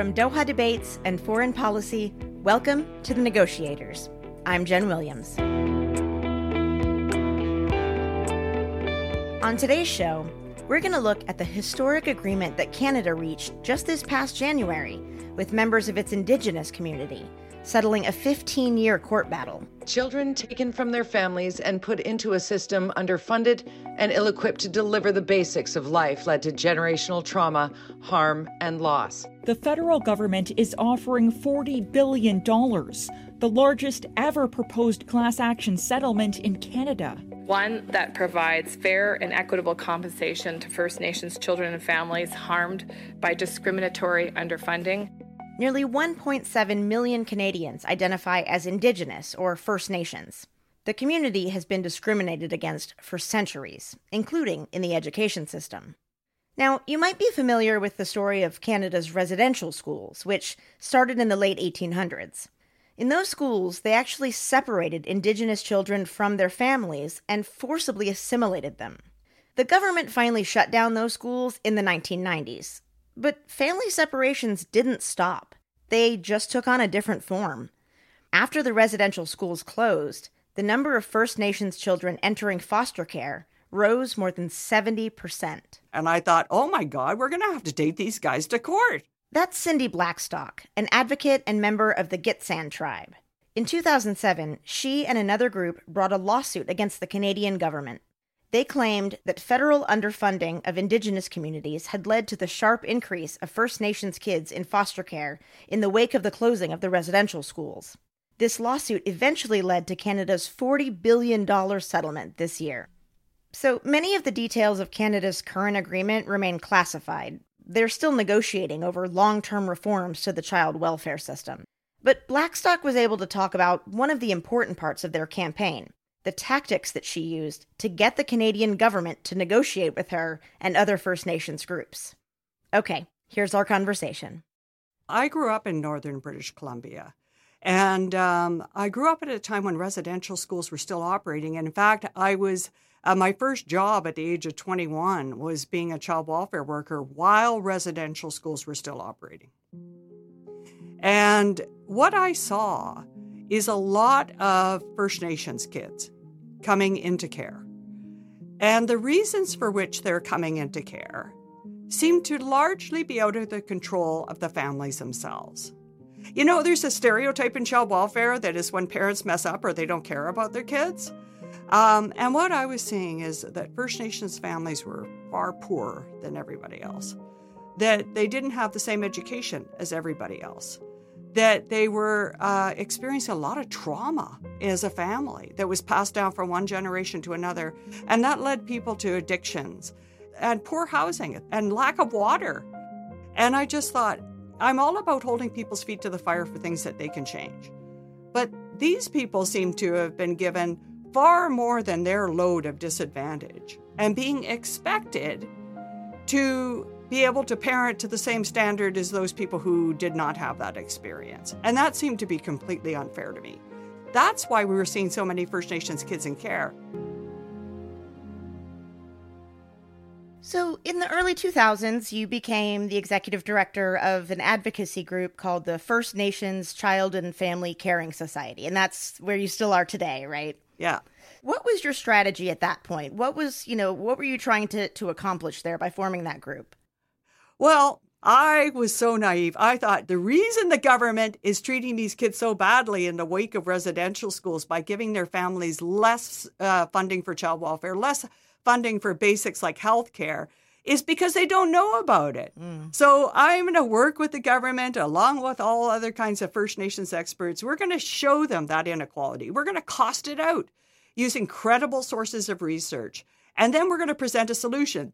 from Doha Debates and Foreign Policy, welcome to The Negotiators. I'm Jenn Williams. On today's show, we're going to look at the historic agreement that Canada reached just this past January with members of its Indigenous community settling a 15 year court battle. Children taken from their families and put into a system underfunded and ill equipped to deliver the basics of life led to generational trauma, harm, and loss. The federal government is offering $40 billion, the largest ever proposed class action settlement in Canada. One that provides fair and equitable compensation to First Nations children and families harmed by discriminatory underfunding nearly 1.7 million Canadians identify as Indigenous or First Nations. The community has been discriminated against for centuries, including in the education system. Now, you might be familiar with the story of Canada's residential schools, which started in the late 1800s. In those schools, they actually separated Indigenous children from their families and forcibly assimilated them. The government finally shut down those schools in the 1990s, but family separations didn't stop, they just took on a different form. After the residential schools closed, the number of First Nations children entering foster care rose more than 70%. And I thought, oh my God, we're going to have to take these guys to court. That's Cindy Blackstock, an advocate and member of the Gitxsan tribe. In 2007, she and another group brought a lawsuit against the Canadian government. They claimed that federal underfunding of Indigenous communities had led to the sharp increase of First Nations kids in foster care in the wake of the closing of the residential schools. This lawsuit eventually led to Canada's $40 billion settlement this year. So many of the details of Canada's current agreement remain classified. They're still negotiating over long term reforms to the child welfare system. But Blackstock was able to talk about one of the important parts of their campaign the tactics that she used to get the Canadian government to negotiate with her and other First Nations groups. Okay, here's our conversation. I grew up in northern British Columbia. And um, I grew up at a time when residential schools were still operating. And in fact, I was uh, my first job at the age of 21 was being a child welfare worker while residential schools were still operating. And what I saw is a lot of First Nations kids coming into care. And the reasons for which they're coming into care seem to largely be out of the control of the families themselves. You know, there's a stereotype in child welfare that is when parents mess up or they don't care about their kids. Um, and what I was seeing is that First Nations families were far poorer than everybody else, that they didn't have the same education as everybody else that they were uh, experiencing a lot of trauma as a family that was passed down from one generation to another. And that led people to addictions and poor housing and lack of water. And I just thought, I'm all about holding people's feet to the fire for things that they can change. But these people seem to have been given far more than their load of disadvantage and being expected to be able to parent to the same standard as those people who did not have that experience. And that seemed to be completely unfair to me. That's why we were seeing so many First Nations kids in care. So, in the early 2000s, you became the executive director of an advocacy group called the First Nations Child and Family Caring Society. And that's where you still are today, right? Yeah. What was your strategy at that point? What was, you know, what were you trying to, to accomplish there by forming that group? Well, I was so naive. I thought the reason the government is treating these kids so badly in the wake of residential schools by giving their families less uh, funding for child welfare, less funding for basics like health care, is because they don't know about it. Mm. So I'm going to work with the government along with all other kinds of First Nations experts. We're going to show them that inequality. We're going to cost it out using credible sources of research. And then we're going to present a solution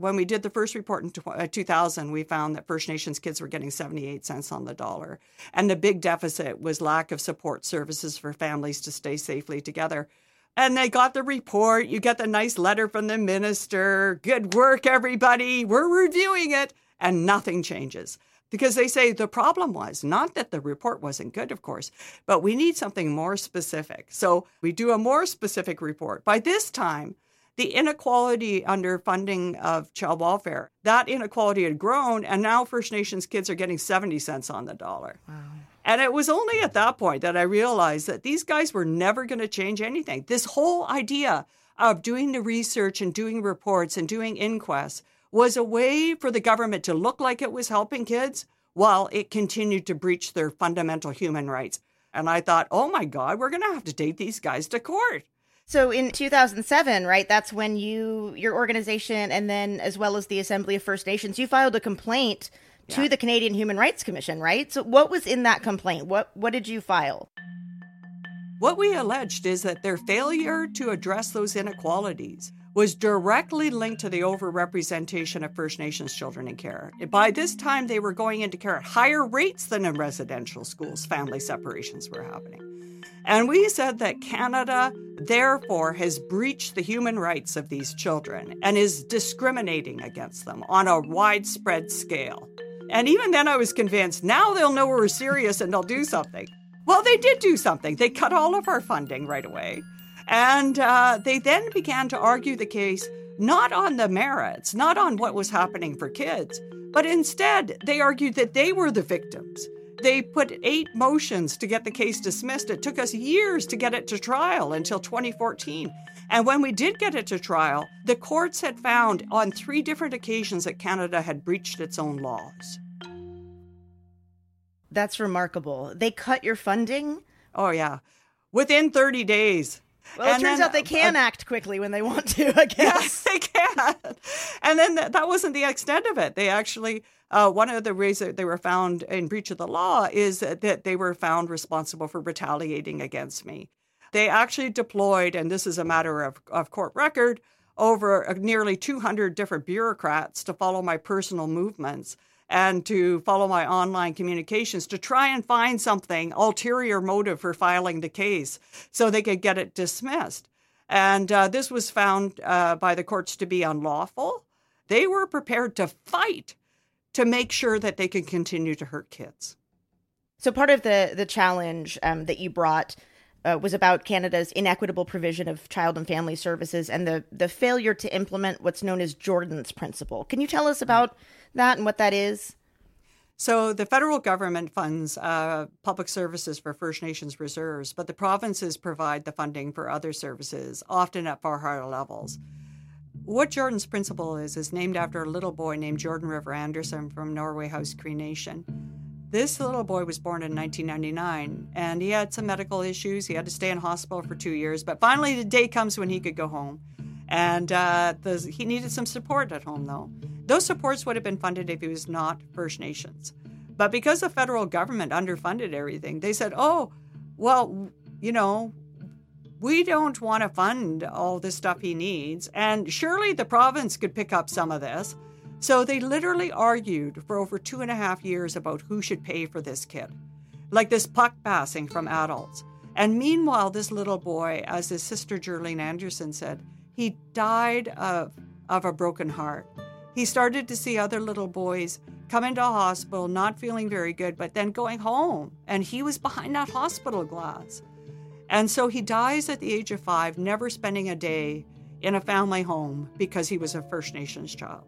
when we did the first report in uh, 2000, we found that First Nations kids were getting 78 cents on the dollar. And the big deficit was lack of support services for families to stay safely together. And they got the report. You get the nice letter from the minister. Good work, everybody. We're reviewing it. And nothing changes because they say the problem was not that the report wasn't good, of course, but we need something more specific. So we do a more specific report. By this time, the inequality under funding of child welfare, that inequality had grown, and now First Nations kids are getting 70 cents on the dollar. Wow. And it was only at that point that I realized that these guys were never going to change anything. This whole idea of doing the research and doing reports and doing inquests was a way for the government to look like it was helping kids while it continued to breach their fundamental human rights. And I thought, oh my God, we're going to have to take these guys to court. So in 2007, right, that's when you, your organization, and then as well as the Assembly of First Nations, you filed a complaint yeah. to the Canadian Human Rights Commission, right? So what was in that complaint? What what did you file? What we alleged is that their failure to address those inequalities was directly linked to the overrepresentation of First Nations children in care. By this time, they were going into care at higher rates than in residential schools. Family separations were happening. And we said that Canada, therefore, has breached the human rights of these children and is discriminating against them on a widespread scale. And even then, I was convinced now they'll know we're serious and they'll do something. Well, they did do something. They cut all of our funding right away. And uh, they then began to argue the case not on the merits, not on what was happening for kids, but instead they argued that they were the victims. They put eight motions to get the case dismissed. It took us years to get it to trial until 2014. And when we did get it to trial, the courts had found on three different occasions that Canada had breached its own laws. That's remarkable. They cut your funding? Oh, yeah. Within 30 days. Well, it and turns then, out they can uh, act quickly when they want to, I guess. Yes, they can. And then th- that wasn't the extent of it. They actually, uh, one of the ways that they were found in breach of the law is that they were found responsible for retaliating against me. They actually deployed, and this is a matter of, of court record, over uh, nearly 200 different bureaucrats to follow my personal movements and to follow my online communications to try and find something, ulterior motive for filing the case so they could get it dismissed. And uh, this was found uh, by the courts to be unlawful. They were prepared to fight to make sure that they can continue to hurt kids. So part of the the challenge um, that you brought uh, was about Canada's inequitable provision of child and family services and the the failure to implement what's known as Jordan's principle. Can you tell us about that and what that is? So the federal government funds uh, public services for First Nations reserves, but the provinces provide the funding for other services, often at far higher levels. What Jordan's principle is is named after a little boy named Jordan River Anderson from Norway House Cree Nation. This little boy was born in 1999 and he had some medical issues. He had to stay in hospital for two years, but finally the day comes when he could go home. And uh, the, he needed some support at home, though. Those supports would have been funded if he was not First Nations. But because the federal government underfunded everything, they said, oh, well, you know, we don't want to fund all the stuff he needs. And surely the province could pick up some of this. So they literally argued for over two and a half years about who should pay for this kid, like this puck passing from adults. And meanwhile, this little boy, as his sister Jerlene Anderson said, he died of, of a broken heart. He started to see other little boys come into a hospital not feeling very good, but then going home. And he was behind that hospital glass. And so he dies at the age of five, never spending a day in a family home because he was a First Nations child.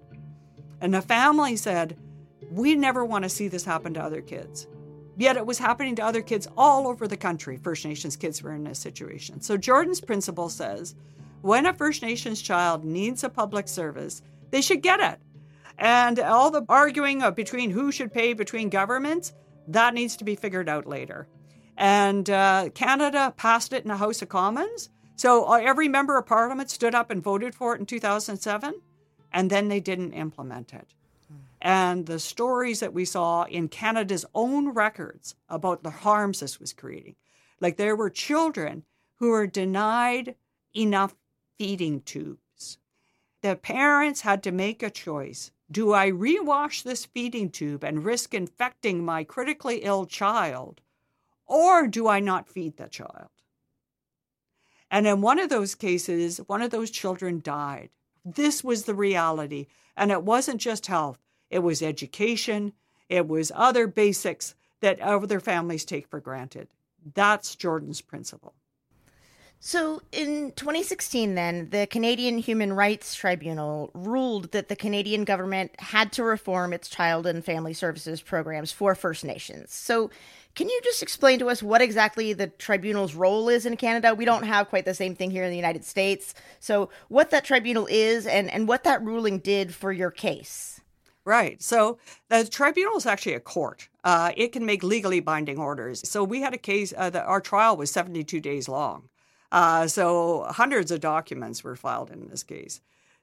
And the family said, We never want to see this happen to other kids. Yet it was happening to other kids all over the country. First Nations kids were in this situation. So Jordan's principle says when a First Nations child needs a public service, they should get it. And all the arguing between who should pay between governments, that needs to be figured out later. And uh, Canada passed it in the House of Commons. So uh, every member of parliament stood up and voted for it in 2007 and then they didn't implement it. And the stories that we saw in Canada's own records about the harms this was creating, like there were children who were denied enough feeding tubes. The parents had to make a choice. Do I rewash this feeding tube and risk infecting my critically ill child, or do I not feed the child? And in one of those cases, one of those children died. This was the reality. And it wasn't just health, it was education, it was other basics that other families take for granted. That's Jordan's principle. So in 2016, then, the Canadian Human Rights Tribunal ruled that the Canadian government had to reform its child and family services programs for First Nations. So can you just explain to us what exactly the tribunal's role is in Canada? We don't have quite the same thing here in the United States. So, what that tribunal is and, and what that ruling did for your case. Right. So the tribunal is actually a court. Uh, it can make legally binding orders. So we had a case, uh, the, our trial was 72 days long. Uh, so hundreds of documents were filed in this case.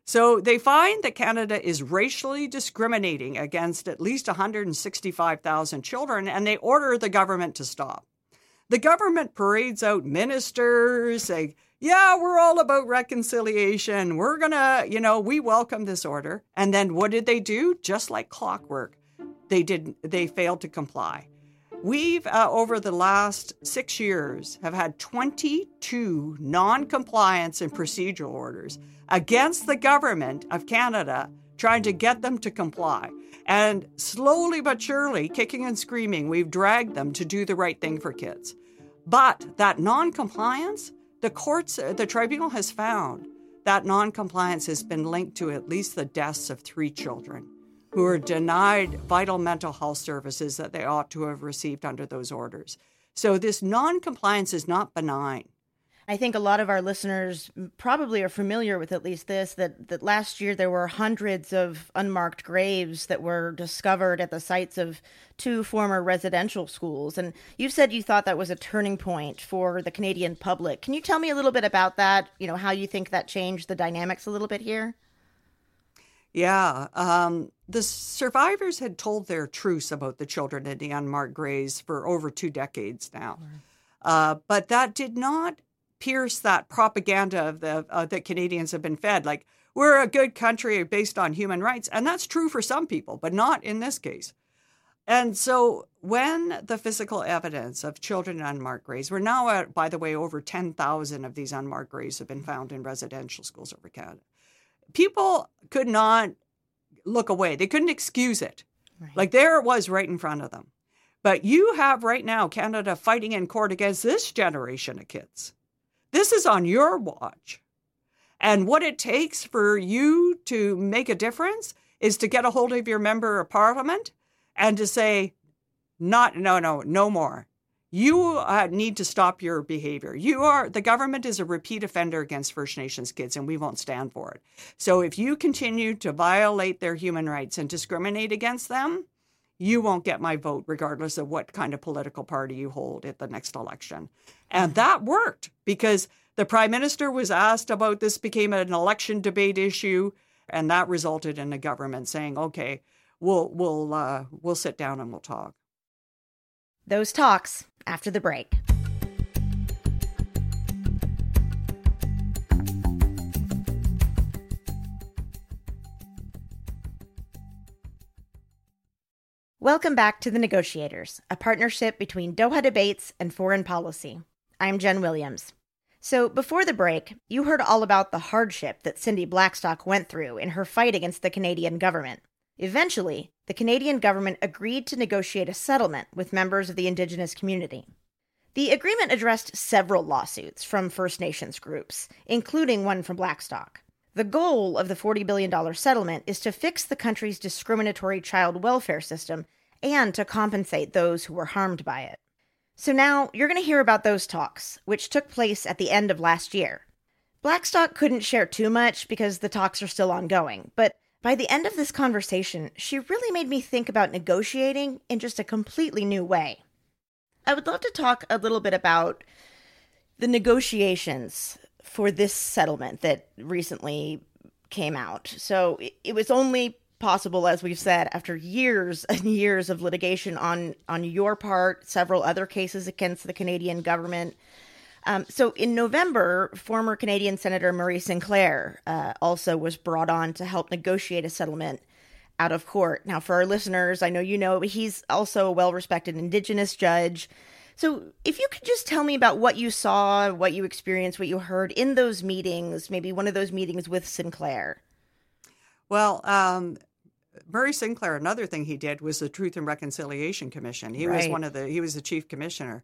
So they find that Canada is racially discriminating against at least 165,000 children, and they order the government to stop. The government parades out ministers, say, yeah, we're all about reconciliation. We're going to, you know, we welcome this order. And then what did they do? Just like clockwork, they did they failed to comply. We've, uh, over the last six years, have had 22 non compliance and procedural orders against the government of Canada trying to get them to comply. And slowly but surely, kicking and screaming, we've dragged them to do the right thing for kids. But that non compliance, the courts, the tribunal has found that non compliance has been linked to at least the deaths of three children who are denied vital mental health services that they ought to have received under those orders. So this non-compliance is not benign. I think a lot of our listeners probably are familiar with at least this that, that last year there were hundreds of unmarked graves that were discovered at the sites of two former residential schools. And you said you thought that was a turning point for the Canadian public. Can you tell me a little bit about that? You know, how you think that changed the dynamics a little bit here? Yeah. Um, the survivors had told their truce about the children in the unmarked graves for over two decades now. Uh, but that did not pierce that propaganda of the uh, that Canadians have been fed. Like we're a good country based on human rights, and that's true for some people, but not in this case. And so, when the physical evidence of children in unmarked graves, we're now at, by the way, over 10,000 of these unmarked graves have been found in residential schools over Canada people could not look away. They couldn't excuse it. Right. Like there it was right in front of them. But you have right now Canada fighting in court against this generation of kids. This is on your watch. And what it takes for you to make a difference is to get a hold of your member of parliament and to say, not, no, no, no more you uh, need to stop your behavior. You are the government is a repeat offender against First Nations kids, and we won't stand for it. So if you continue to violate their human rights and discriminate against them, you won't get my vote, regardless of what kind of political party you hold at the next election. And that worked because the prime minister was asked about this, became an election debate issue, and that resulted in the government saying, "Okay, we'll we'll uh, we'll sit down and we'll talk." Those talks after the break. Welcome back to The Negotiators, a partnership between Doha Debates and Foreign Policy. I'm Jenn Williams. So, before the break, you heard all about the hardship that Cindy Blackstock went through in her fight against the Canadian government. Eventually, the Canadian government agreed to negotiate a settlement with members of the Indigenous community. The agreement addressed several lawsuits from First Nations groups, including one from Blackstock. The goal of the $40 billion settlement is to fix the country's discriminatory child welfare system and to compensate those who were harmed by it. So now you're going to hear about those talks, which took place at the end of last year. Blackstock couldn't share too much because the talks are still ongoing, but by the end of this conversation, she really made me think about negotiating in just a completely new way. I would love to talk a little bit about the negotiations for this settlement that recently came out. So it was only possible as we've said after years and years of litigation on on your part several other cases against the Canadian government um, so in November, former Canadian Senator Murray Sinclair uh, also was brought on to help negotiate a settlement out of court. Now, for our listeners, I know you know, he's also a well respected Indigenous judge. So, if you could just tell me about what you saw, what you experienced, what you heard in those meetings, maybe one of those meetings with Sinclair. Well, um, Murray Sinclair, another thing he did was the Truth and Reconciliation Commission. He right. was one of the he was the chief commissioner.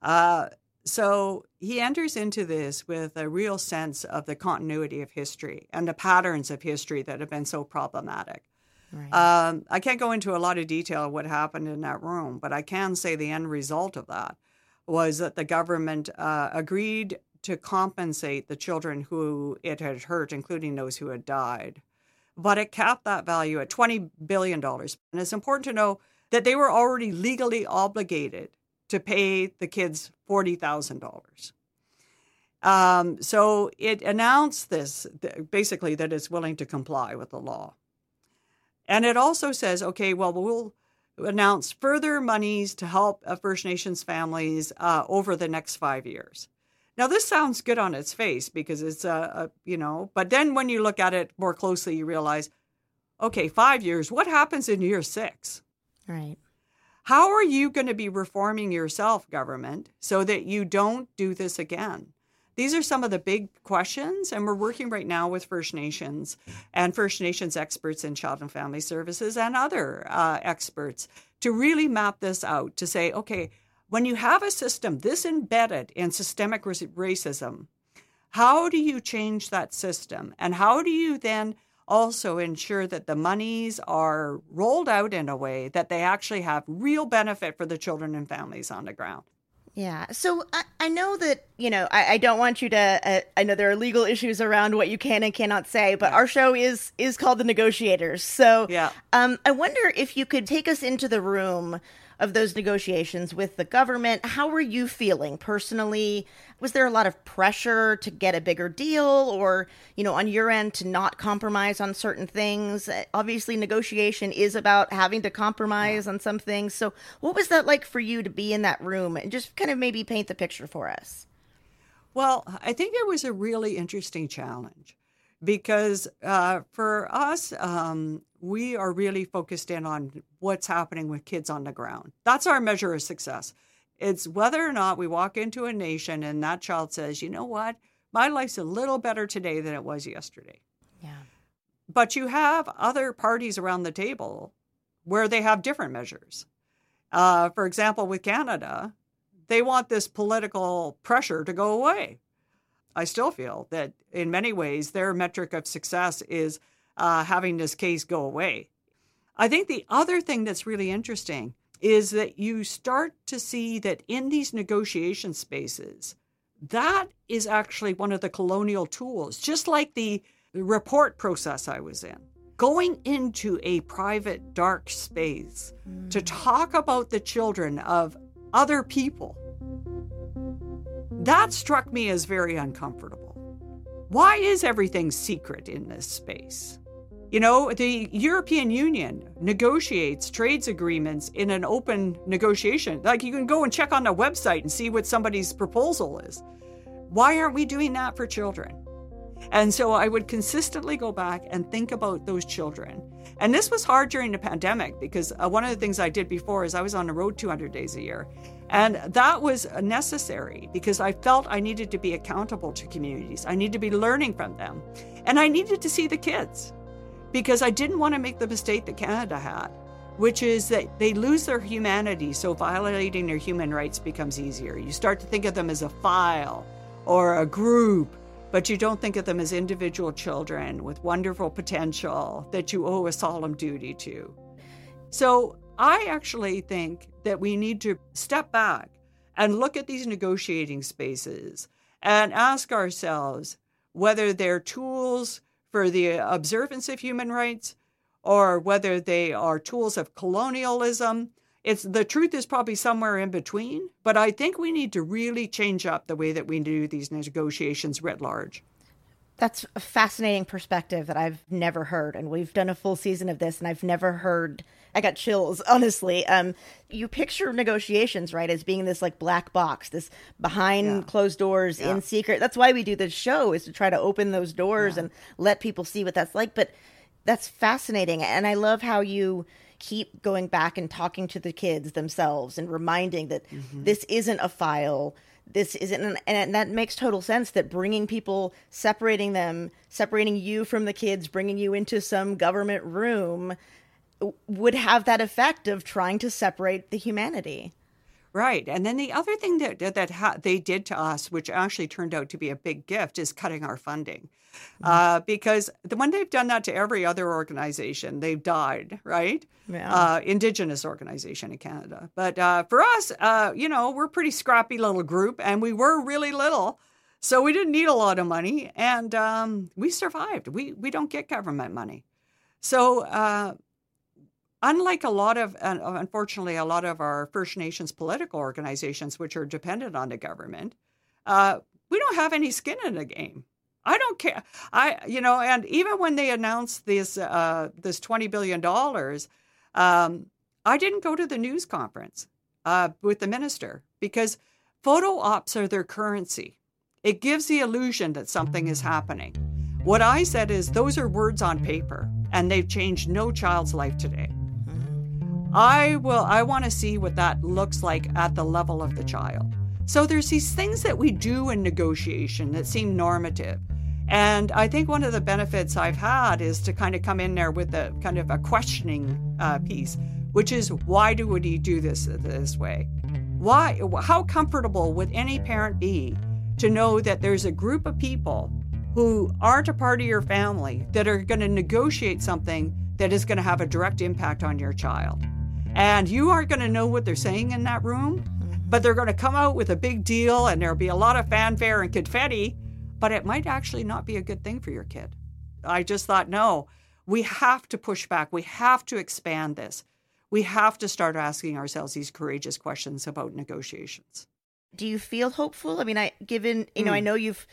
Uh, So he enters into this with a real sense of the continuity of history and the patterns of history that have been so problematic. Right. Um, I can't go into a lot of detail of what happened in that room, but I can say the end result of that was that the government uh, agreed to compensate the children who it had hurt, including those who had died. But it capped that value at $20 billion. And it's important to know that they were already legally obligated to pay the kids $40,000. Um, so it announced this basically that it's willing to comply with the law. And it also says, okay, well, we'll announce further monies to help First Nations families uh, over the next five years. Now, this sounds good on its face because it's a, a, you know, but then when you look at it more closely, you realize, okay, five years, what happens in year six? Right. How are you going to be reforming yourself, government, so that you don't do this again? These are some of the big questions, and we're working right now with First Nations and First Nations experts in child and family services and other uh, experts to really map this out to say, okay, when you have a system this embedded in systemic racism, how do you change that system? And how do you then also ensure that the monies are rolled out in a way that they actually have real benefit for the children and families on the ground. Yeah. So I, I know that, you know, I, I don't want you to, uh, I know there are legal issues around what you can and cannot say, but yeah. our show is, is called The Negotiators. So yeah. um, I wonder if you could take us into the room of those negotiations with the government. How were you feeling personally? Was there a lot of pressure to get a bigger deal or, you know, on your end to not compromise on certain things? Obviously, negotiation is about having to compromise yeah. on some things. So, what was that like for you to be in that room and just kind of maybe paint the picture for us? Well, I think it was a really interesting challenge because uh, for us, um, we are really focused in on what's happening with kids on the ground. That's our measure of success. It's whether or not we walk into a nation and that child says, you know what, my life's a little better today than it was yesterday. Yeah. But you have other parties around the table where they have different measures. Uh, for example, with Canada, they want this political pressure to go away. I still feel that in many ways their metric of success is uh, having this case go away. I think the other thing that's really interesting is that you start to see that in these negotiation spaces, that is actually one of the colonial tools, just like the report process I was in. Going into a private, dark space mm. to talk about the children of other people that struck me as very uncomfortable. Why is everything secret in this space? You know, the European Union negotiates trades agreements in an open negotiation. Like you can go and check on the website and see what somebody's proposal is. Why aren't we doing that for children? And so I would consistently go back and think about those children. And this was hard during the pandemic because uh, one of the things I did before is I was on the road 200 days a year. And that was necessary because I felt I needed to be accountable to communities. I needed to be learning from them. And I needed to see the kids because I didn't want to make the mistake that Canada had, which is that they lose their humanity, so violating their human rights becomes easier. You start to think of them as a file or a group, but you don't think of them as individual children with wonderful potential that you owe a solemn duty to. So I actually think that we need to step back and look at these negotiating spaces and ask ourselves whether they're tools for the observance of human rights or whether they are tools of colonialism. It's the truth is probably somewhere in between, but I think we need to really change up the way that we do these negotiations writ large. That's a fascinating perspective that I've never heard. And we've done a full season of this, and I've never heard. I got chills, honestly. Um, you picture negotiations, right, as being this like black box, this behind yeah. closed doors, yeah. in secret. That's why we do this show, is to try to open those doors yeah. and let people see what that's like. But that's fascinating. And I love how you keep going back and talking to the kids themselves and reminding that mm-hmm. this isn't a file this isn't and that makes total sense that bringing people separating them separating you from the kids bringing you into some government room would have that effect of trying to separate the humanity Right. And then the other thing that that ha- they did to us, which actually turned out to be a big gift, is cutting our funding. Mm-hmm. Uh, because the, when they've done that to every other organization, they've died, right? Yeah. Uh, Indigenous organization in Canada. But uh, for us, uh, you know, we're a pretty scrappy little group, and we were really little. So we didn't need a lot of money, and um, we survived. We, we don't get government money. So uh, unlike a lot of, uh, unfortunately, a lot of our First Nations political organizations, which are dependent on the government, uh, we don't have any skin in the game. I don't care. I, you know, and even when they announced this, uh, this twenty billion dollars, um, I didn't go to the news conference uh, with the minister because photo ops are their currency. It gives the illusion that something is happening. What I said is those are words on paper, and they've changed no child's life today. I will I want to see what that looks like at the level of the child. So there's these things that we do in negotiation that seem normative. And I think one of the benefits I've had is to kind of come in there with a kind of a questioning uh, piece, which is why do we do this this way? Why? How comfortable would any parent be to know that there's a group of people who aren't a part of your family that are going to negotiate something that is going to have a direct impact on your child? And you aren't going to know what they're saying in that room, but they're going to come out with a big deal and there'll be a lot of fanfare and confetti, but it might actually not be a good thing for your kid. I just thought, no, we have to push back. We have to expand this. We have to start asking ourselves these courageous questions about negotiations. Do you feel hopeful? I mean, I given, you know, mm. I hmm. know you've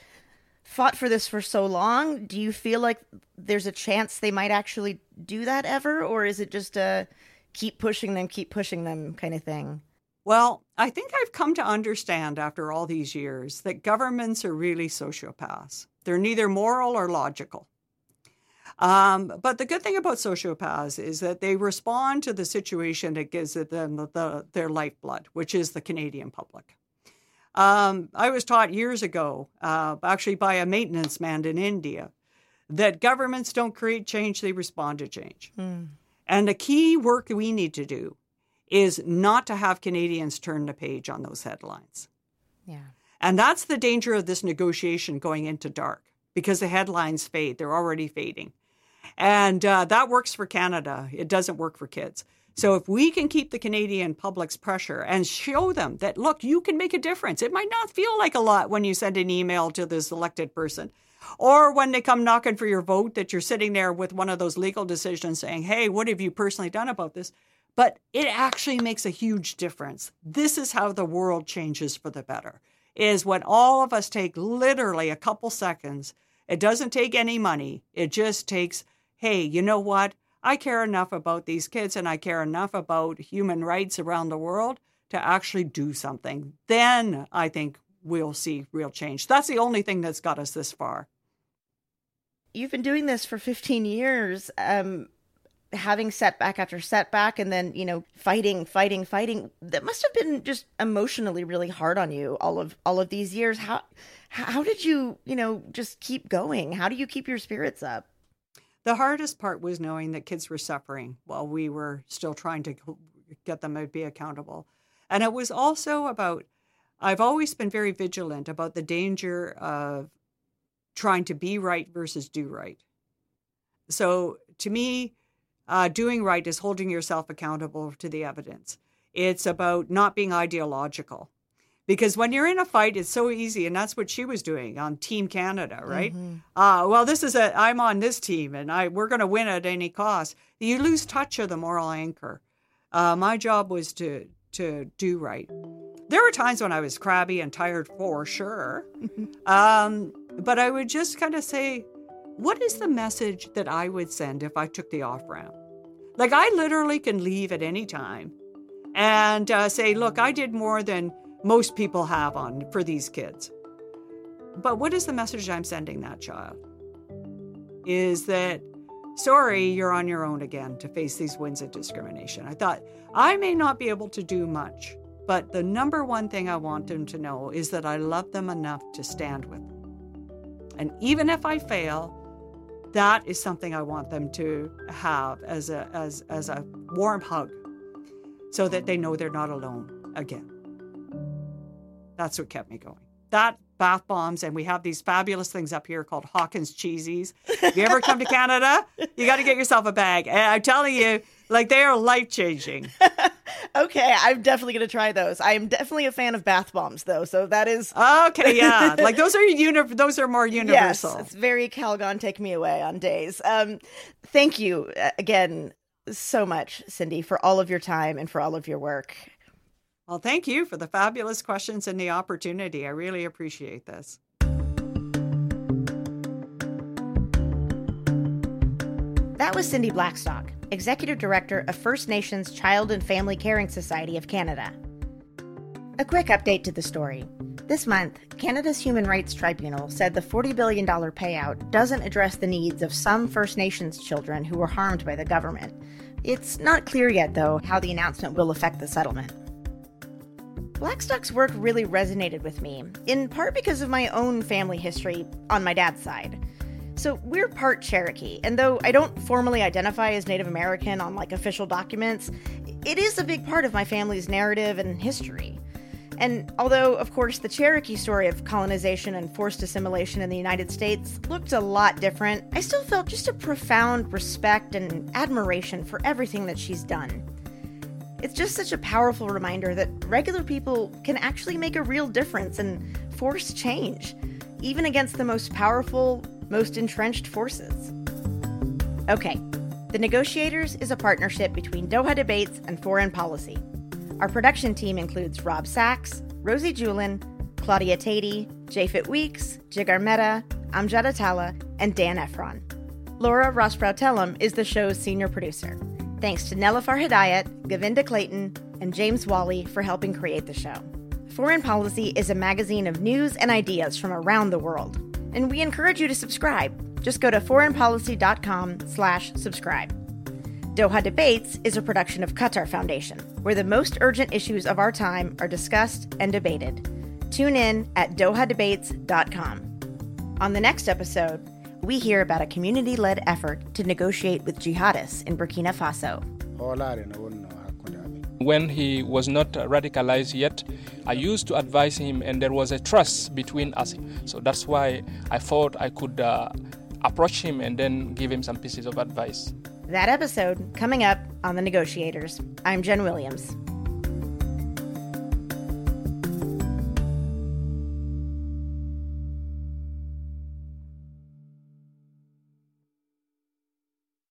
fought for this for so long. Do you feel like there's a chance they might actually do that ever or is it just a keep pushing them, keep pushing them kind of thing? Well, I think I've come to understand after all these years that governments are really sociopaths. They're neither moral or logical. Um, but the good thing about sociopaths is that they respond to the situation that gives them the, the, their lifeblood, which is the Canadian public. Um, I was taught years ago, uh, actually by a maintenance man in India, that governments don't create change, they respond to change. Mm. And the key work we need to do is not to have Canadians turn the page on those headlines. Yeah. And that's the danger of this negotiation going into dark because the headlines fade. They're already fading. And uh, that works for Canada. It doesn't work for kids. So if we can keep the Canadian public's pressure and show them that, look, you can make a difference. It might not feel like a lot when you send an email to this elected person, or when they come knocking for your vote, that you're sitting there with one of those legal decisions saying, hey, what have you personally done about this? But it actually makes a huge difference. This is how the world changes for the better, is when all of us take literally a couple seconds. It doesn't take any money. It just takes, hey, you know what? I care enough about these kids and I care enough about human rights around the world to actually do something. Then I think we'll see real change. That's the only thing that's got us this far. You've been doing this for 15 years, um, having setback after setback, and then, you know, fighting, fighting, fighting. That must have been just emotionally really hard on you all of all of these years. How how did you, you know, just keep going? How do you keep your spirits up? The hardest part was knowing that kids were suffering while we were still trying to get them to be accountable. And it was also about I've always been very vigilant about the danger of trying to be right versus do right. So to me, uh, doing right is holding yourself accountable to the evidence. It's about not being ideological. Because when you're in a fight, it's so easy, and that's what she was doing on Team Canada, right? Mm-hmm. Uh, well, this is a I'm on this team, and I we're going to win at any cost. You lose touch of the moral anchor. Uh, my job was to to do right. There were times when I was crabby and tired for sure. um, but I would just kind of say, what is the message that I would send if I took the off ramp? Like, I literally can leave at any time and uh, say, look, I did more than most people have on for these kids. But what is the message I'm sending that child? Is that, sorry, you're on your own again to face these winds of discrimination. I thought, I may not be able to do much, but the number one thing I want them to know is that I love them enough to stand with them. And even if I fail, that is something I want them to have as a as as a warm hug so that they know they're not alone again. That's what kept me going. That bath bombs, and we have these fabulous things up here called Hawkins cheesies. If you ever come to Canada, you got to get yourself a bag. And I'm telling you, like they are life changing. Okay, I'm definitely going to try those. I am definitely a fan of bath bombs, though. So that is okay. Yeah, like those are uni- Those are more universal. Yes, it's very Calgon. Take me away on days. Um, thank you uh, again so much, Cindy, for all of your time and for all of your work. Well, thank you for the fabulous questions and the opportunity. I really appreciate this. That was Cindy Blackstock, Executive Director of First Nations Child and Family Caring Society of Canada. A quick update to the story. This month, Canada's Human Rights Tribunal said the $40 billion payout doesn't address the needs of some First Nations children who were harmed by the government. It's not clear yet, though, how the announcement will affect the settlement. Blackstock's work really resonated with me, in part because of my own family history on my dad's side. So we're part Cherokee, and though I don't formally identify as Native American on like official documents, it is a big part of my family's narrative and history. And although, of course, the Cherokee story of colonization and forced assimilation in the United States looked a lot different, I still felt just a profound respect and admiration for everything that she's done. It's just such a powerful reminder that regular people can actually make a real difference and force change, even against the most powerful, most entrenched forces. Okay, The Negotiators is a partnership between Doha Debates and Foreign Policy. Our production team includes Rob Sachs, Rosie Julin, Claudia Tatey, Japhet Weeks, Jigar Mehta, Amjad Atala, and Dan Ephron. Laura Rosbrow is the show's senior producer. Thanks to Nelifar Hidayat, Govinda Clayton, and James Wally for helping create the show. Foreign Policy is a magazine of news and ideas from around the world, and we encourage you to subscribe. Just go to foreignpolicy.com slash subscribe. Doha Debates is a production of Qatar Foundation, where the most urgent issues of our time are discussed and debated. Tune in at dohadebates.com. On the next episode, we hear about a community led effort to negotiate with jihadists in Burkina Faso. When he was not radicalized yet, I used to advise him, and there was a trust between us. So that's why I thought I could uh, approach him and then give him some pieces of advice. That episode coming up on The Negotiators. I'm Jenn Williams.